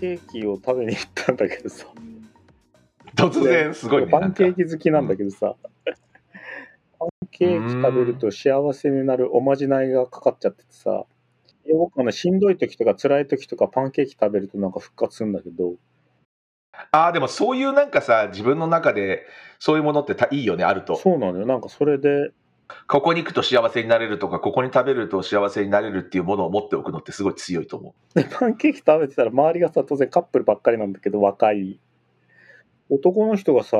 ケーキを食べに行ったんだけどさ突然すごいね。パンケーキ。キ好きなんだけどさ、パンケーキ食べると幸せになるおまじないがかかっちゃっててさ僕あのしんどい時とか辛い時とかパンケーキ食べるとなんか復活するんだけどああ、でもそういうなんかさ、自分の中でそういうものってたいいよね、あると。そうなのよなんかそれでここに行くと幸せになれるとか、ここに食べると幸せになれるっていうものを持っておくのってすごい強いと思う。で パンケーキ食べてたら周りがさ当然カップルばっかりなんだけど若い男の人がさ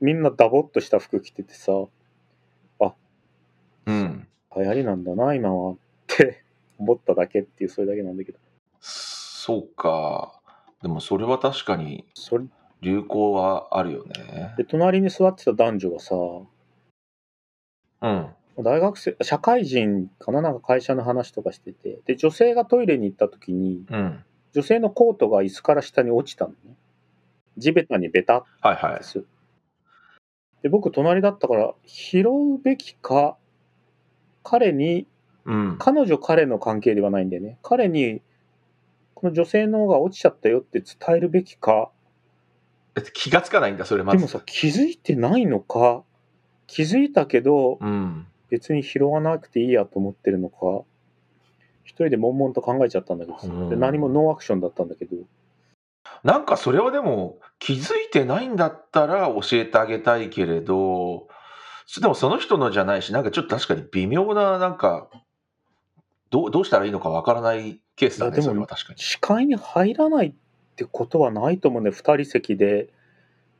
みんなダボっとした服着ててさうん。流行りなんだな今はって思っただけっていうそれだけなんだけどそうか。でもそれは確かに流行はあるよね。で隣に座ってた男女がさうん。大学生社会人かななんか会社の話とかしててで女性がトイレに行った時にうん。女性のコートが椅子から下に落ちたのね地べたにベタっはいはいで。すで僕隣だったから拾うべきか彼にうん。彼女彼の関係ではないんだよね彼にこの女性の方が落ちちゃったよって伝えるべきかえ気がつかないんだ、それまず。でもさ気づいてないのか気づいたけどうん。別に拾わなくていいやと思ってるのか一人で悶々と考えちゃったんだけどさうんで何もノーアクションだったんだけどなんかそれはでも気づいてないんだったら教えてあげたいけれど、でもその人のじゃないし、なんかちょっと確かに微妙な、なんか、どうどうしたらいいのかわからないケースだね、でもそれは確かに。視界に入らないってことはないと思うね二人席で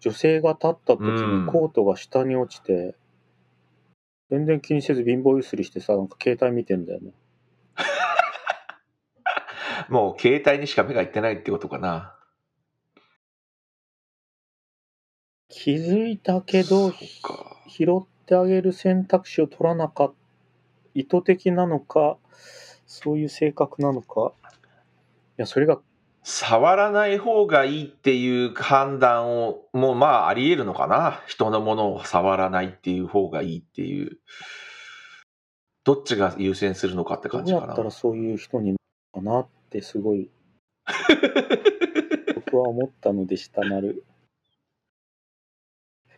女性が立った時うんにコートが下に落ちて、全然気にせず貧乏ゆすりしてさなんか携帯見てんだよね もう携帯にしか目がいってないってことかな。気づいたけど。拾ってあげる選択肢を取らなかった意図的なのかそういう性格なのかいやそれが触らない方がいいっていう判断を、もうまああり得るのかな。人のものを触らないっていう方がいいっていう。どっちが優先するのかってど感じかなうやった。らそういう人にかなってすごい 僕は思ったのでしたなる。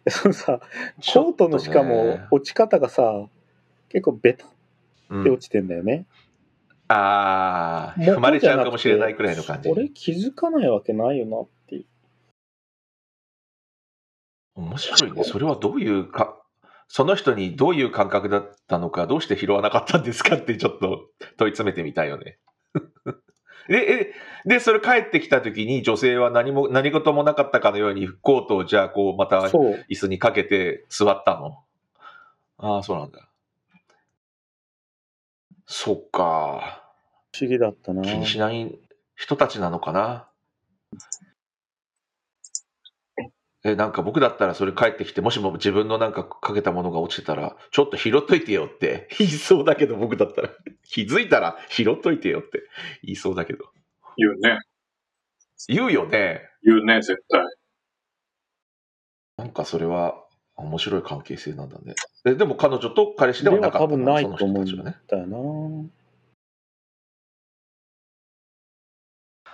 そのさコートのしかも落ち方がさ結構ベタっうんて落ちてんだよね。ああ、元踏まれちゃうかもしれないくらいの感じ。俺気づかないわけないよなっていう。面白いね。それはどういうか、その人にどういう感覚だったのか、どうして拾わなかったんですかってちょっと問い詰めてみたいよね。で、え、で、それ帰ってきた時に女性は何も、何事もなかったかのようにコートをじゃあこうまた。椅子にかけて座ったの？ああ、そうなんだ。そっか。不思議だったな。気にしない人たちなのかな？え、なんか僕だったらそれ帰ってきて、もしも自分のなんかかけたものが落ちてたら、ちょっと拾っといてよって言いそうだけど、僕だったら。気づいたら拾っといてよって言いそうだけど。言うね。言うよね。言うね、絶対。なんかそれは面白い関係性なんだね。えでも彼女と彼氏ではなかったの？多分ないそのと思うん。だよな。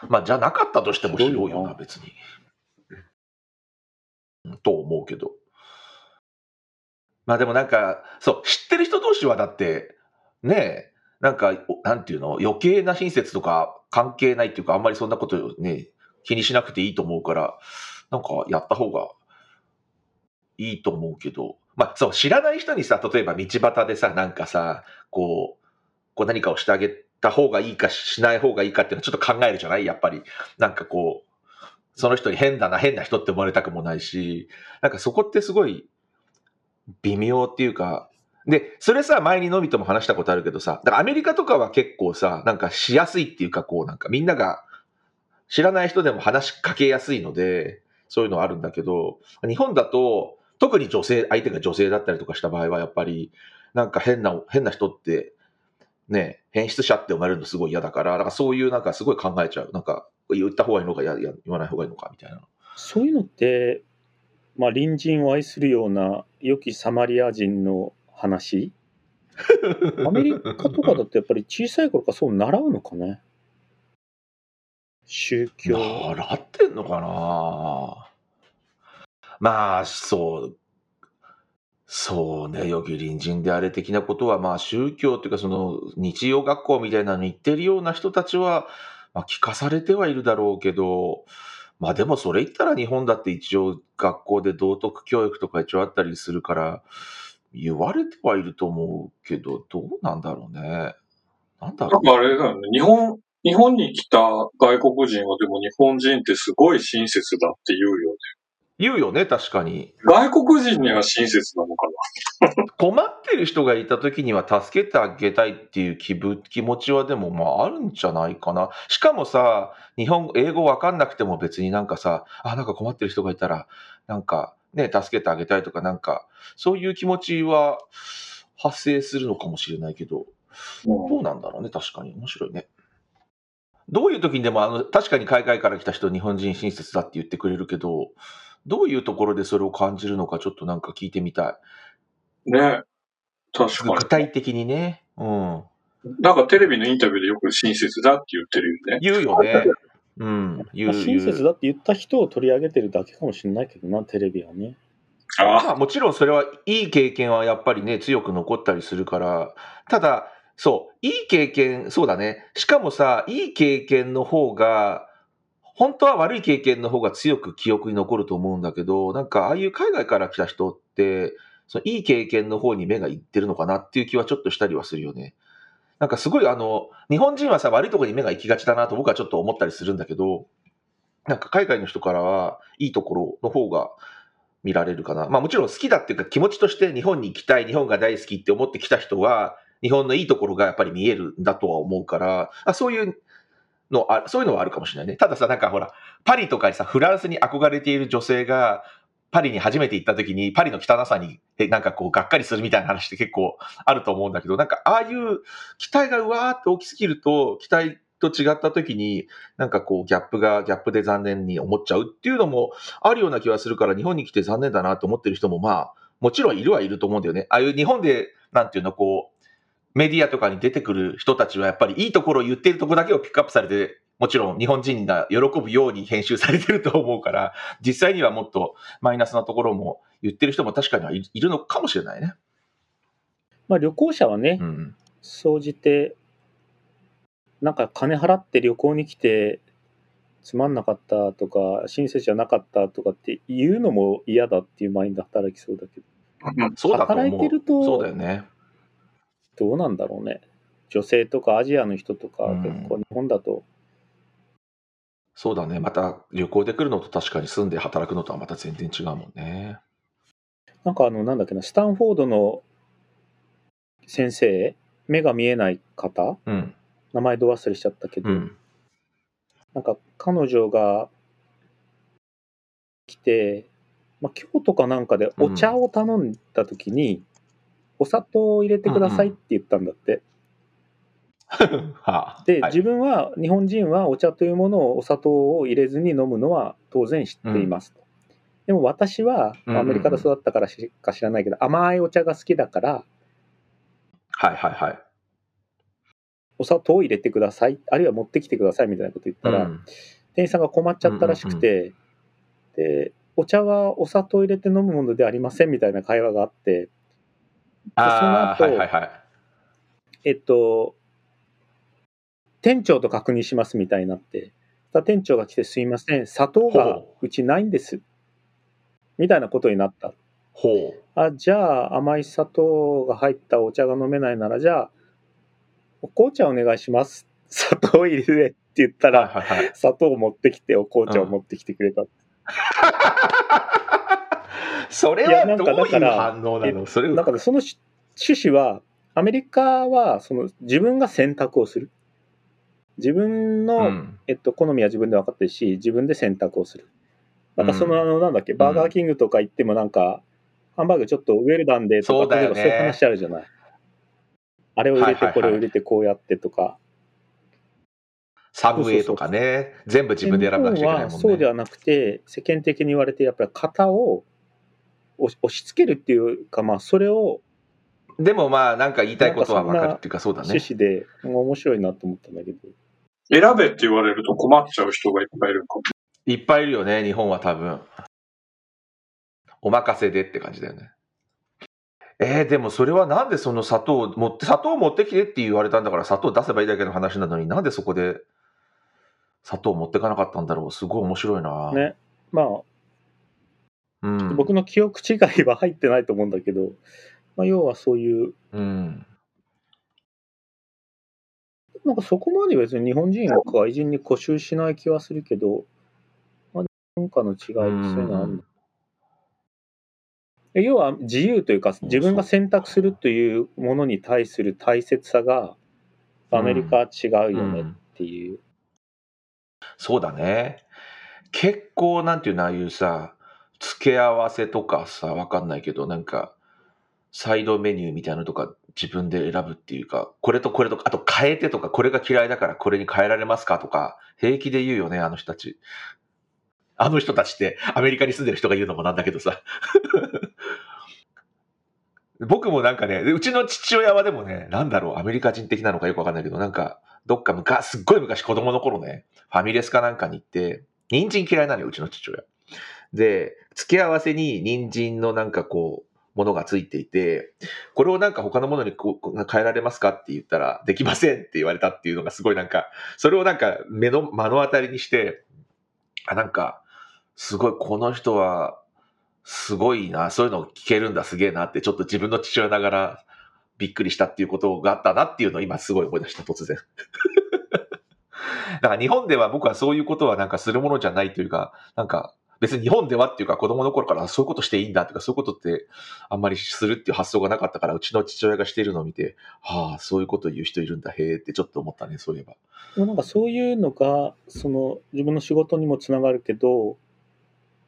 まあ、じゃなかったとしても拾うよな、拾うよな別に。うんと思うけど。まあでもなんか、そう、知ってる人同士はだって、ねえ、なんか、おなんていうの、余計な親切とか関係ないっていうか、あんまりそんなことね、気にしなくていいと思うから、なんかやった方がいいと思うけど、まあそう、知らない人にさ、例えば道端でさ、なんかさ、こう、こう何かをしてあげた方がいいかしない方がいいかっていうのはちょっと考えるじゃない？やっぱり。なんかこう、その人に変だな、変な人って思われたくもないし、なんかそこってすごい微妙っていうか、で、それさ、前にのびとも話したことあるけどさ、だからアメリカとかは結構さ、なんかしやすいっていうか、こうなんかみんなが知らない人でも話しかけやすいので、そういうのはあるんだけど、日本だと、特に女性、相手が女性だったりとかした場合は、やっぱり、なんか変な、変な人って、ね、変質者って生まれるのすごい嫌だから、だからそういうなんかすごい考えちゃう。なんか、言った方がいいのか、やや言わない方がいいのか、みたいな。そういうのってまあ、隣人を愛するような良きサマリア人の話？アメリカとかだとやっぱり小さい頃からそう習うのかね？宗教。習ってんのかな？まあ、そう。そうね、良き隣人であれ的なことは、まあ宗教っていうかその日曜学校みたいなのに行ってるような人たちは、まあ聞かされてはいるだろうけど、まあでもそれ言ったら日本だって一応学校で道徳教育とか一応あったりするから、言われてはいると思うけど、どうなんだろうね。なんだろなんかあれだよね。日本、日本に来た外国人はでも日本人ってすごい親切だって言うよ。言うよね、確かに。外国人には親切なのか 困ってる人がいた時には助けてあげたいっていう気分気持ちはでもまああるんじゃないかな。しかもさ、日本語、英語わかんなくても別になんかさ、あ、なんか困ってる人がいたら、なんかね、助けてあげたいとかなんか、そういう気持ちは発生するのかもしれないけど、な。どうなんだろうね、確かに。面白いね。どういう時にでも、あの、確かに海外から来た人、日本人親切だって言ってくれるけど、どういうところでそれを感じるのかちょっとなんか聞いてみたい。ね。確か具体的にね。うん。に。なんかテレビのインタビューでよく親切だって言ってるよね。言うよね。うん。う。親切だって言った人を取り上げてるだけかもしれないけどな、テレビはね。まああもちろんそれはいい経験はやっぱりね、強く残ったりするから、ただ、そう、いい経験、そうだね。しかもさ、いい経験の方が、本当は悪い経験の方が強く記憶に残ると思うんだけど、なんかああいう海外から来た人って、そのいい経験の方に目がいってるのかなっていう気はちょっとしたりはするよね。なんかすごいあの、日本人はさ、悪いところに目が行きがちだなと僕はちょっと思ったりするんだけど、なんか海外の人からはいいところの方が見られるかな。まあもちろん好きだっていうか気持ちとして日本に行きたい、日本が大好きって思ってきた人は、日本のいいところがやっぱり見えるんだとは思うから、あそういうのあ、そういうのはあるかもしれないね。たださ、なんかほら、パリとかにさ、フランスに憧れている女性が、パリに初めて行った時に、パリの汚さに、なんかこう、がっかりするみたいな話って結構あると思うんだけど、なんかああいう期待がうわーって大きすぎると、期待と違った時に、なんかこう、ギャップが、ギャップで残念に思っちゃうっていうのもあるような気はするから、日本に来て残念だなと思ってる人も、まあ、もちろんいるはいると思うんだよね。ああいう日本で、なんていうの、こう、メディアとかに出てくる人たちはやっぱりいいところを言っているところだけをピックアップされて、もちろん日本人が喜ぶように編集されてると思うから、実際にはもっとマイナスなところも言ってる人も確かにはいいるのかもしれないね。まあ旅行者はね、うん。総じて、なんか金払って旅行に来て、つまんなかったとか、親切じゃなかったとかって言うのも嫌だっていうマインド働きそうだけど、うんそうだと。働いてるとそうだよね。どうなんだろうね。女性とかアジアの人とか、うん結構日本だと、そうだね。また旅行で来るのと確かに住んで働くのとはまた全然違うもんね。なんかあの、なんだっけな、スタンフォードの先生、目が見えない方、うん。名前ど忘れしちゃったけど、うん。なんか彼女が来て、まあ、京都かなんかでお茶を頼んだ時に、お砂糖を入れてくださいって言ったんだって。はあ。で、はい自分は、日本人はお茶というものをお砂糖を入れずに飲むのは当然知っていますと。でも私は、うんうんうんアメリカで育ったからしか知らないけど、甘いお茶が好きだから、はいはいはい。お砂糖を入れてください、あるいは持ってきてくださいみたいなこと言ったら、うん店員さんが困っちゃったらしくて、で、お茶はお砂糖入れて飲むものではありませんみたいな会話があって、その後はいはいはい。えっと、店長と確認しますみたいになって、店長が来てすいません、砂糖がほうちないんです。みたいなことになった。ほう。あ、じゃあ甘い砂糖が入ったお茶が飲めないなら、じゃあ、お紅茶お願いします。砂糖入れてって言ったはいら、はいはい。砂糖を持ってきてお紅茶を持ってきてくれた。それはどういうかだから反応なの？それなんかね、そのし趣旨は、アメリカはその自分が選択をする。自分の、うんえっと、好みは自分で分かってるし、自分で選択をする。なんかその、うんあの、なんだっけ、バーガーキングとか行ってもなんか、ハンバーグちょっとウェルダンでとか、そうそういう話あるじゃない。あれを入れて、これを入れて、こうやってとか。サブウェイとかね、全部自分で選ばなくちゃいけないもんね。そうではなくて、世間的に言われて、やっぱり型を押し押し付けるっていうか、まあ、それをでもまあ、なんか言いたいことはわかるっていうか、そうだね。趣旨で、面白いなと思ったんだけど。選べって言われると困っちゃう人がいっぱいいるかも。いっぱいいるよね、日本は多分。お任せでって感じだよね。えー、でもそれはなんでその砂糖を持って、砂糖を持ってきてって言われたんだから砂糖出せばいいだけの話なのになんでそこで砂糖を持ってかなかったんだろうすごい面白いな。ね。まあ、うん。僕の記憶違いは入ってないと思うんだけど、まあ、要はそういう、うん。なんかそこまで別に日本人が外人に固執しない気はするけど、まあ、文化の違いってそういうのあるのえ要は自由というか自分が選択するというものに対する大切さがアメリカは違うよねっていう。そうだね。結構なんていうの、ああいうさ、付け合わせとかさ、わかんないけど、なんか、サイドメニューみたいなのとか自分で選ぶっていうか、これとこれとか、あと変えてとか、これが嫌いだからこれに変えられますかとか、平気で言うよね、あの人たち。あの人たちってアメリカに住んでる人が言うのもなんだけどさ。僕もなんかね、うちの父親はでもね、なんだろう、アメリカ人的なのかよくわかんないけど、なんか、どっか昔、すっごい昔子供の頃ね、ファミレスかなんかに行って、人参嫌いなのよ、うちの父親。で、付け合わせに人参のなんかこう、ものがついていて、これをなんか他のものにこう変えられますかって言ったら、できませんって言われたっていうのがすごいなんか、それをなんか目の、目の当たりにして、あ、なんか、すごいこの人は、すごいな、そういうのを聞けるんだ、すげえなって、ちょっと自分の父親ながらびっくりしたっていうことがあったなっていうのを今すごい思い出した、突然。だから日本では僕はそういうことはなんかするものじゃないというか、なんか別に日本ではっていうか子供の頃からそういうことしていいんだとかそういうことってあんまりするっていう発想がなかったからうちの父親がしているのを見て、はあ、そういうこと言う人いるんだ、へえってちょっと思ったね、そういえば。でもなんかそういうのがその自分の仕事にもつながるけど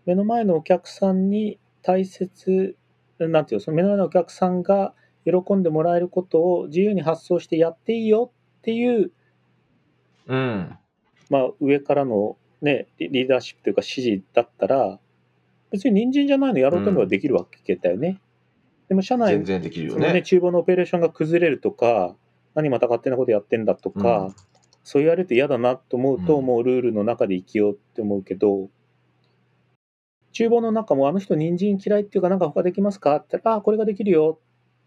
目の前のお客さんに大切なんていうのその目の前のお客さんが喜んでもらえることを自由に発想してやっていいよっていう、うん。まあ、上からの、ね、リリーダーシップというか指示だったら別に人参じゃないのやろうと思えばできるわけだよね。でも社内全然できるよそのね、ね。厨房のオペレーションが崩れるとか、何また勝手なことやってんだとか、うんそう言われると嫌だなと思うと、うんもうルールの中で生きようって思うけど、厨房の中もあの人人参嫌いっていうか、なんか他できますかって言ったら、あ、これができるよ。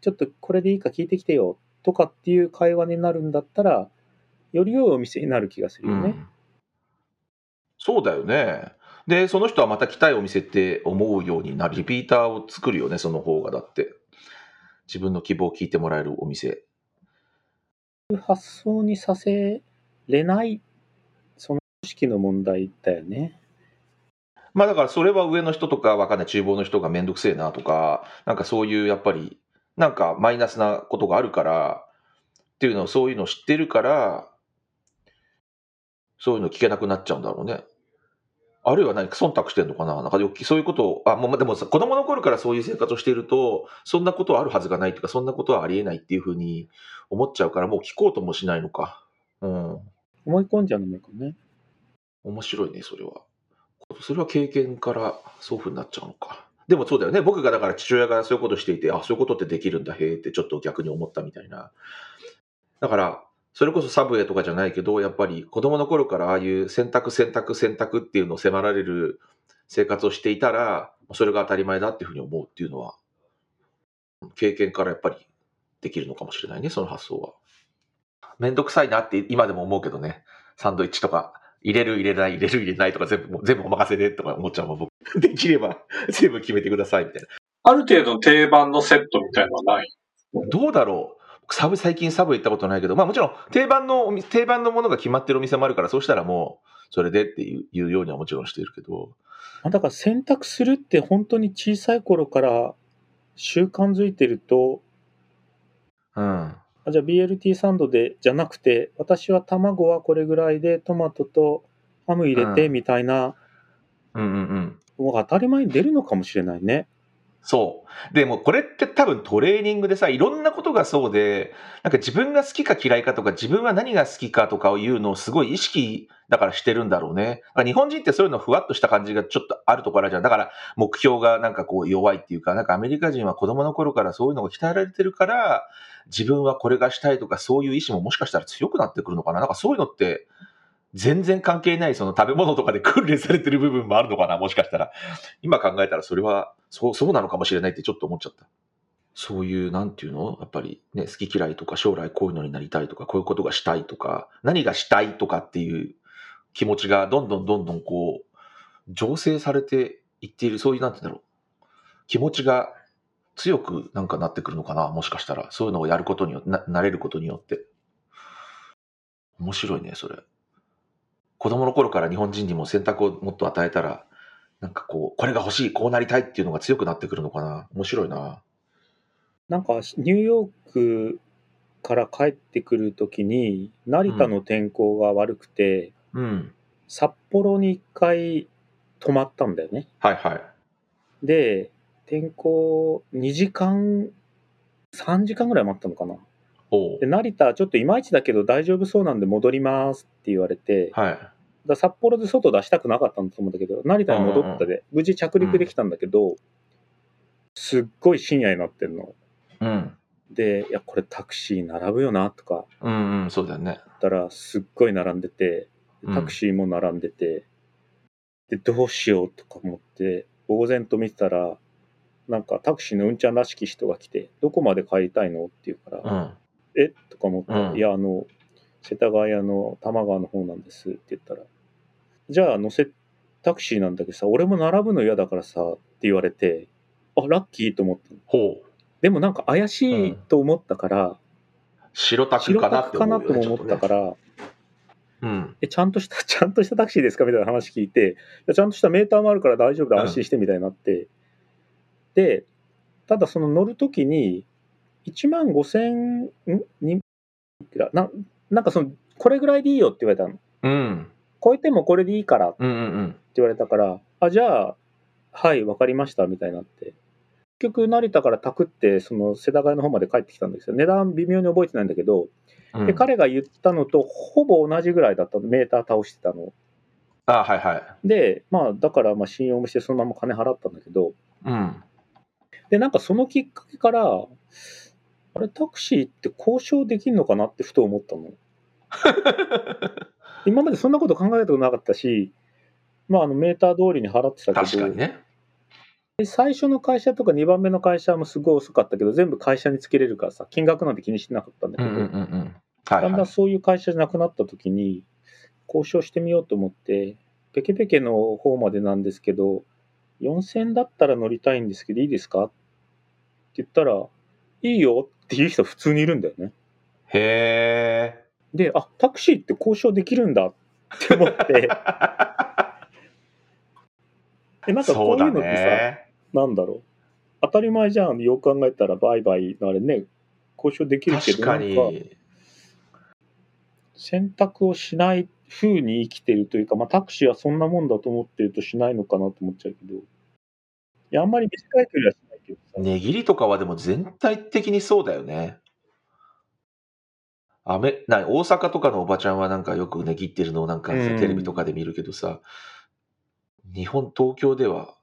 ちょっとこれでいいか聞いてきてよ。とかっていう会話になるんだったら、より良いお店になる気がするよね。うんそうだよね。で、その人はまた来たいお店って思うようになる。リピーターを作るよね、その方がだって。自分の希望を聞いてもらえるお店。発想にさせれない、その組織の問題だよね。まあだからそれは上の人とかわかんない厨房の人がめんどくせえなとか、なんかそういうやっぱり、なんかマイナスなことがあるから、っていうのをそういうのを知ってるから、そういうの聞けなくなっちゃうんだろうね。あるいは何か忖度してんのかな？なんかそういうことを、あ、もうでもさ、子供の頃からそういう生活をしていると、そんなことはあるはずがないというか、そんなことはありえないっていうふうに思っちゃうから、もう聞こうともしないのか。うん。思い込んじゃうのかもね。面白いね、それは。それは経験からそういうふうになっちゃうのか。でもそうだよね。僕がだから父親がそういうことしていて、あ、そういうことってできるんだ、へえってちょっと逆に思ったみたいな。だから、それこそサブウェイとかじゃないけど、やっぱり子供の頃からああいう選択選択選択っていうのを迫られる生活をしていたら、それが当たり前だっていうふうに思うっていうのは、経験からやっぱりできるのかもしれないね、その発想は。めんどくさいなって今でも思うけどね。サンドイッチとか、入れる入れない、入れる入れないとか全部、もう全部お任せでとか思っちゃうもん、僕。できれば全部決めてくださいみたいな。ある程度の定番のセットみたいなのはない？どうだろうサブ、最近サブ行ったことないけど、まあもちろん定番の定番のものが決まってるお店もあるから、そうしたらもう、それでっていうようにはもちろんしてるけど。まあだから選択するって本当に小さい頃から習慣づいてると、うん。あじゃあ BLT サンドでじゃなくて、私は卵はこれぐらいでトマトとハム入れてうんみたいなうんうんうん。のが当たり前に出るのかもしれないね。そう。でもこれって多分トレーニングでさ、いろんなことがそうで、なんか自分が好きか嫌いかとか、自分は何が好きかとかを言うのをすごい意識だからしてるんだろうね。だから日本人ってそういうのふわっとした感じがちょっとあるところあるじゃん。だから目標がなんかこう弱いっていうか、なんかアメリカ人は子供の頃からそういうのが鍛えられてるから、自分はこれがしたいとかそういう意志ももしかしたら強くなってくるのかな。なんかそういうのって、全然関係ないその食べ物とかで訓練されてる部分もあるのかな、もしかしたら。今考えたらそれは、そう、そうなのかもしれないってちょっと思っちゃった。そういう、なんていうの？やっぱりね、好き嫌いとか将来こういうのになりたいとか、こういうことがしたいとか、何がしたいとかっていう気持ちがどんどんどんどんこう、醸成されていっている、そういう、なんていうんだろう。気持ちが強くなんかなってくるのかな、もしかしたら。そういうのをやることによって、ななれることによって。面白いね、それ。子供の頃から日本人にも選択をもっと与えたら、なんかこう、これが欲しい、こうなりたいっていうのが強くなってくるのかな。面白いな。なんかニューヨークから帰ってくるときに成田の天候が悪くて、うん。札幌に一回泊まったんだよね。はいはい。で、天候2時間、3時間ぐらい待ったのかな。で、成田ちょっといまいちだけど大丈夫そうなんで戻りますって言われて、はい。だ札幌で外出したくなかったんだと思うんだけど、成田に戻ったで、無事着陸できたんだけど、すっごい深夜になってんの。うん。で、いや、これタクシー並ぶよなとかうんうん、そうだよね。たら、すっごい並んでて、うんタクシーも並んでて、で、どうしようとか思って、呆然と見てたら、なんかタクシーのうんちゃんらしき人が来て、どこまで帰りたいのって言うから、うん。え？とか思ったら、うんいや、あの、世田谷の多摩川の方なんですって言ったら、じゃあ乗せ、タクシーなんだけどさ、俺も並ぶの嫌だからさ、って言われて、あ、ラッキーと思ったの。ほう。でもなんか怪しいと思ったから、白タク白かなってタクかな。とも思ったから、うん。え、ちゃんとした、ちゃんとしたタクシーですか？みたいな話聞いて、いやちゃんとしたメーターもあるから大丈夫だ、うん安心してみたいになって、で、ただその乗るときに、1万5千、ん？な、なんかその、これぐらいでいいよって言われたの。うん。超えてもこれでいいからってうんうんうん。言われたから、あ、じゃあ、はい、わかりました、みたいになって。結局、成田からタクって、その、世田谷の方まで帰ってきたんですよ。値段微妙に覚えてないんだけど、うんで、彼が言ったのとほぼ同じぐらいだったの、メーター倒してたの。あはいはい。で、まあ、だから、まあ、信用もして、そのまま金払ったんだけど、うん。で、なんかそのきっかけから、あれ、タクシーって交渉できるのかなってふと思ったの。今までそんなこと考えたことなかったし、まあ、あのメーター通りに払ってたけど、確かにね。で最初の会社とか2番目の会社もすごい遅かったけど、全部会社につけれるからさ、金額なんて気にしてなかったんだけど、だんだんはい。そういう会社じゃなくなった時に、交渉してみようと思って、ペケペケの方までなんですけど、4000だったら乗りたいんですけど、いいですか？って言ったら、いいよっていう人普通にいるんだよね。へえ。で、あ、タクシーって交渉できるんだって思って、え、なんかこそういうのってさ、ね。なんだろう。当たり前じゃん。よく考えたら、バイバイのあれね、交渉できるけど、なんかに。選択をしない風に生きてるというか、まあ、タクシーはそんなもんだと思ってるとしないのかなと思っちゃうけど、いや、あんまり短い距離は値切りとかはでも全体的にそうだよね。アメな大阪とかのおばちゃんはなんかよく値切ってるのをなんかテレビとかで見るけどさ、日本、東京では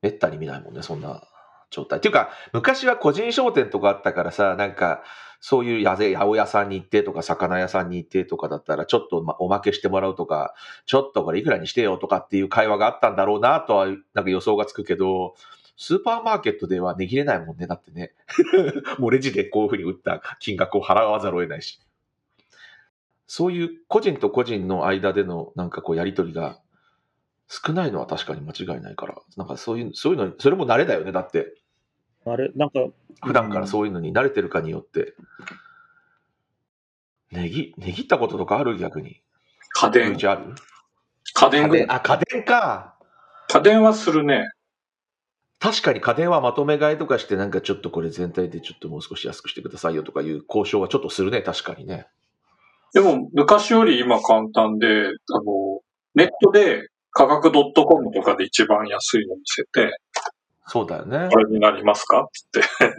めったに見ないもんね、そんな状態。っていうか、昔は個人商店とかあったからさ、なんか、そういうやぜ八百屋さんに行ってとか、魚屋さんに行ってとかだったら、ちょっとまおまけしてもらうとか、ちょっとこれいくらにしてよとかっていう会話があったんだろうなとは、なんか予想がつくけど、スーパーマーケットでは値切れないもんね、だってね。もうレジでこういうふうに売った金額を払わざるを得ないし。そういう個人と個人の間でのなんかこうやりとりが少ないのは確かに間違いないから、なんかそういう、そういうの、それも慣れだよね、だって。あれ、なんか、普段からそういうのに慣れてるかによって。値切、値切ったこととかある逆に？家電家電ぐらい家電、あ、家電か。家電はするね。確かに家電はまとめ買いとかして、なんかちょっとこれ全体でちょっともう少し安くしてくださいよとかいう交渉はちょっとするね、確かにね。でも、昔より今簡単で、あの、ネットで価格 .com とかで一番安いの見せて、そうだよね。これになりますかつって。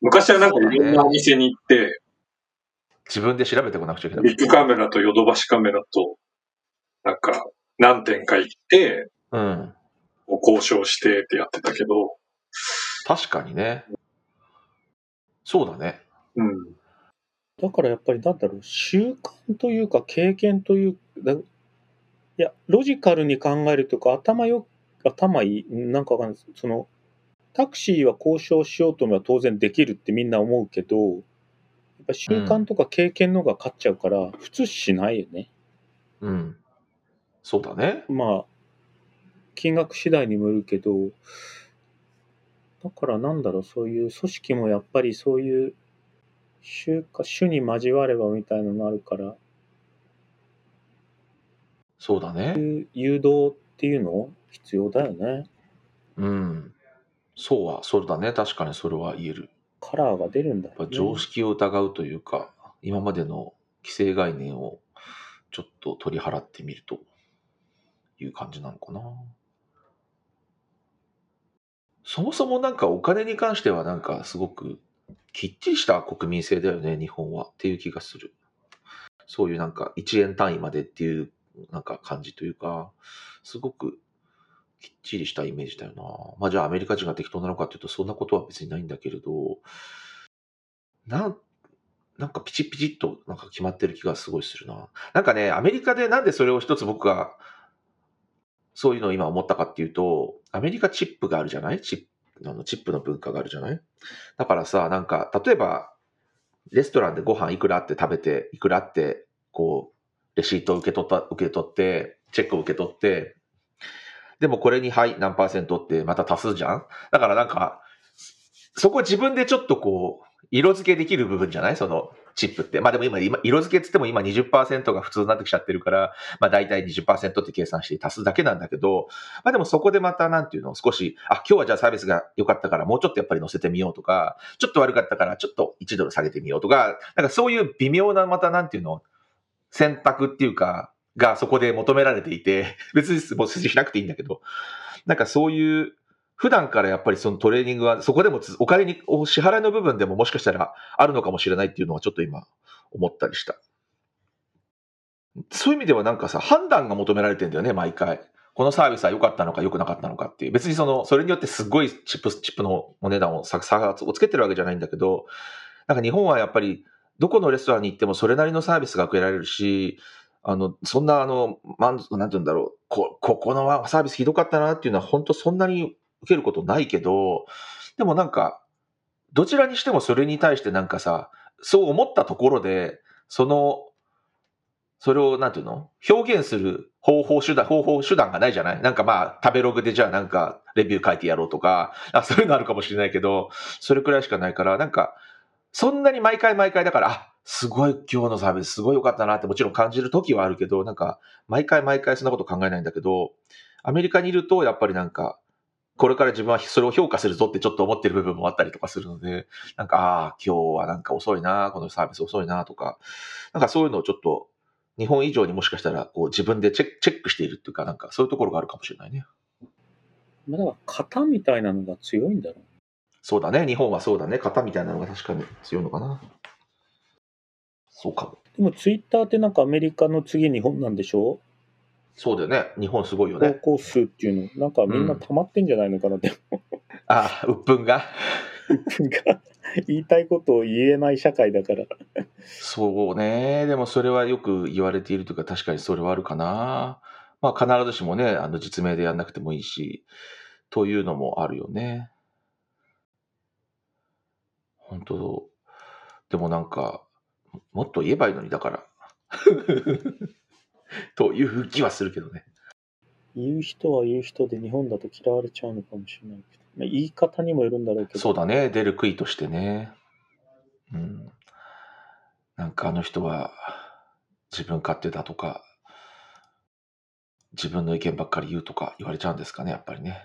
昔はなんかいろんなお店に行って、自分で調べてこなくちゃいけない。ビッグカメラとヨドバシカメラと、なんか、何点か行って、うん。こう交渉してってやってたけど、確かにね。そうだね。うん。だからやっぱりなんだろう、習慣というか経験というだいや、ロジカルに考えるというか、頭よ、頭いい、なんかわかんないです。その、タクシーは交渉しようと思えば当然できるってみんな思うけど、やっぱ習慣とか経験の方が勝っちゃうから、普通しないよね。うん。そうだね。まあ、金額次第にもよるけど、だからなんだろう、そういう組織もやっぱりそういう、週か、種に交わればみたいなのあるから、そうだね。誘導っていうの？必要だよね。うん。そうは、そうだね。確かにそれは言える。カラーが出るんだやっぱよね。常識を疑うというか、今までの規制概念をちょっと取り払ってみるという感じなのかな。そもそもなんかお金に関してはなんかすごくきっちりした国民性だよね、日本はっていう気がする。そういうなんか1円単位までっていうなんか感じというか、すごくきっちりしたイメージだよな。まあじゃあアメリカ人が適当なのかっていうとそんなことは別にないんだけれど、なん、なんかピチピチっとなんか決まってる気がすごいするな。なんかね、アメリカでなんでそれを一つ僕がそういうのを今思ったかっていうと、アメリカチップがあるじゃない？チップ、あのチップの文化があるじゃない？だからさ、なんか、例えば、レストランでご飯いくらって食べて、いくらって、こう、レシートを受け取った、受け取って、チェックを受け取って、でもこれに、はい、何パーセントってまた足すじゃん？だからなんか、そこ自分でちょっとこう、色付けできる部分じゃない？そのチップって。まあでも今、今色付けって言っても今20%が普通になってきちゃってるから、まあ大体20%って計算して足すだけなんだけど、まあでもそこでまたなんていうの、少し、あ、今日はじゃあサービスが良かったからもうちょっとやっぱり乗せてみようとか、ちょっと悪かったからちょっと1ドル下げてみようとか、なんかそういう微妙なまたなんていうの、選択っていうか、がそこで求められていて、別にもうしなくていいんだけど、なんかそういう、普段からやっぱりそのトレーニングは、そこでもお金に、お支払いの部分でももしかしたらあるのかもしれないっていうのはちょっと今思ったりした。そういう意味ではなんかさ、判断が求められてんだよね、毎回。このサービスは良かったのか良くなかったのかっていう。別にその、それによってすごいチップ、チップのお値段を差差をつけてるわけじゃないんだけど、なんか日本はやっぱり、どこのレストランに行ってもそれなりのサービスが受けられるし、あの、そんなあの、満足、なんて言うんだろう、こ、ここのサービスひどかったなっていうのは本当そんなに受けることないけど、でもなんか、どちらにしてもそれに対してなんかさ、そう思ったところで、その、それをなんていうの？表現する方法手段、方法手段がないじゃない？なんかまあ、食べログでじゃあなんかレビュー書いてやろうとか、あそういうのあるかもしれないけど、それくらいしかないから、なんか、そんなに毎回毎回だから、あ、すごい今日のサービスすごい良かったなってもちろん感じる時はあるけど、なんか、毎回毎回そんなこと考えないんだけど、アメリカにいるとやっぱりなんか、これから自分はそれを評価するぞってちょっと思ってる部分もあったりとかするので、なんか、ああ、今日はなんか遅いな、このサービス遅いなとか、なんかそういうのをちょっと、日本以上にもしかしたらこう自分でチェックしているっていうか、なんかそういうところがあるかもしれないね。まあだから型みたいなのが強いんだろう。そうだね、日本はそうだね、型みたいなのが確かに強いのかな。そうかも。でもツイッターってなんかアメリカの次日本なんでしょ？そうだよね、日本すごいよ投ね。稿数っていうの。なんかみんな溜まってんじゃないのかなって。ああ、鬱憤が？なんか言いたいことを言えない社会だから。そうね。でもそれはよく言われているというか、確かにそれはあるかな。まあ必ずしもね、あの実名でやんなくてもいいし、というのもあるよね。本当でもなんか、もっと言えばいいのに、だから。という気はするけどね。言う人は言う人で日本だと嫌われちゃうのかもしれないけど。まあ、言い方にもよるんだろうけど。そうだね、出る杭としてね。うん。なんかあの人は自分勝手だとか、自分の意見ばっかり言うとか言われちゃうんですかね、やっぱりね。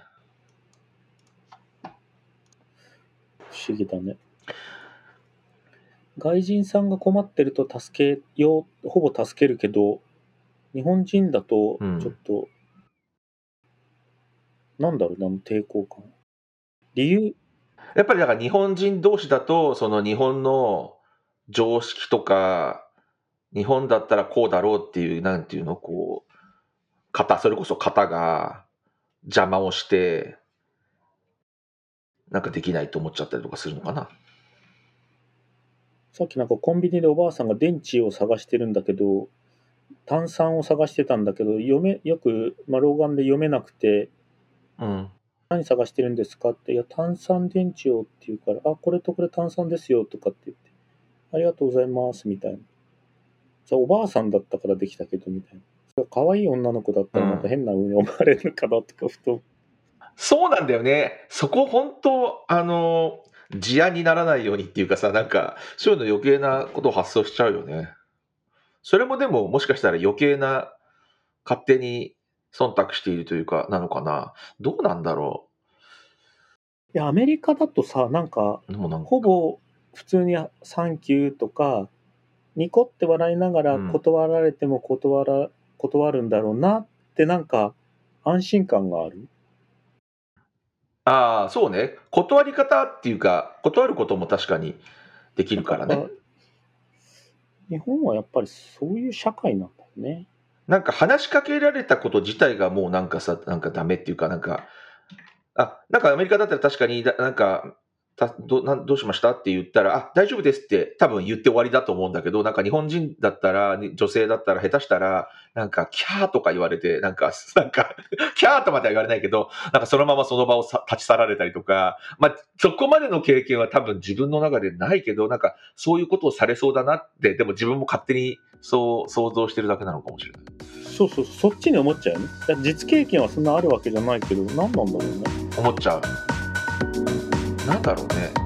不思議だね。外人さんが困ってると助けよう、ほぼ助けるけど、日本人だとうんちょっと、なんだろうな、抵抗感。理由、やっぱりだから日本人同士だと、その日本の常識とか、日本だったらこうだろうっていう、なんていうの、こう、型、それこそ型が邪魔をして、なんかできないと思っちゃったりとかするのかな。さっきなんかコンビニでおばあさんが電池を探してるんだけど、炭酸を探してたんだけど、読め、よく、まあ、老眼で読めなくて、うん。何探してるんですかって、いや、炭酸電池をって言うから、あ、これとこれ炭酸ですよとかって言って、ありがとうございますみたいな。じゃあおばあさんだったからできたけど、みたいな。それ可愛い女の子だったらまた変な風に思われるかなとか、ふと。そうなんだよね。そこ本当、あの、事案にならないようにっていうかさ、なんか、そういうの余計なことを発想しちゃうよね。それもでも、もしかしたら余計な、勝手に忖度しているというか、なのかな。どうなんだろいや、アメリカだとさ、なんか、ほぼ普通に「サンキュー」とかニコって笑いながらうん断られても断ら、断るんだろうなってなんか安心感がある？ああ、そうね。断り方っていうか、断ることも確かにできるからね。日本はやっぱりそういう社会なんだよね。なんか話しかけられたこと自体がもうなんかさ、なんかダメっていうか、なんか、あ、なんかアメリカだったら確かに、なんか、たどなんどうしました？って言ったら、あ、大丈夫ですって多分言って終わりだと思うんだけど、なんか日本人だったら、に女性だったら下手したら、なんか、キャーとか言われて、なんか、なんか、キャーとまでは言われないけど、なんかそのままその場をさ立ち去られたりとか、まあ、そこまでの経験は多分自分の中でないけど、なんか、そういうことをされそうだなって、でも自分も勝手にそう想像してるだけなのかもしれない。そうそうそっちに思っちゃうよね実経験はそんなあるわけじゃないけど何なんだろうね思っちゃう。なんだろうね。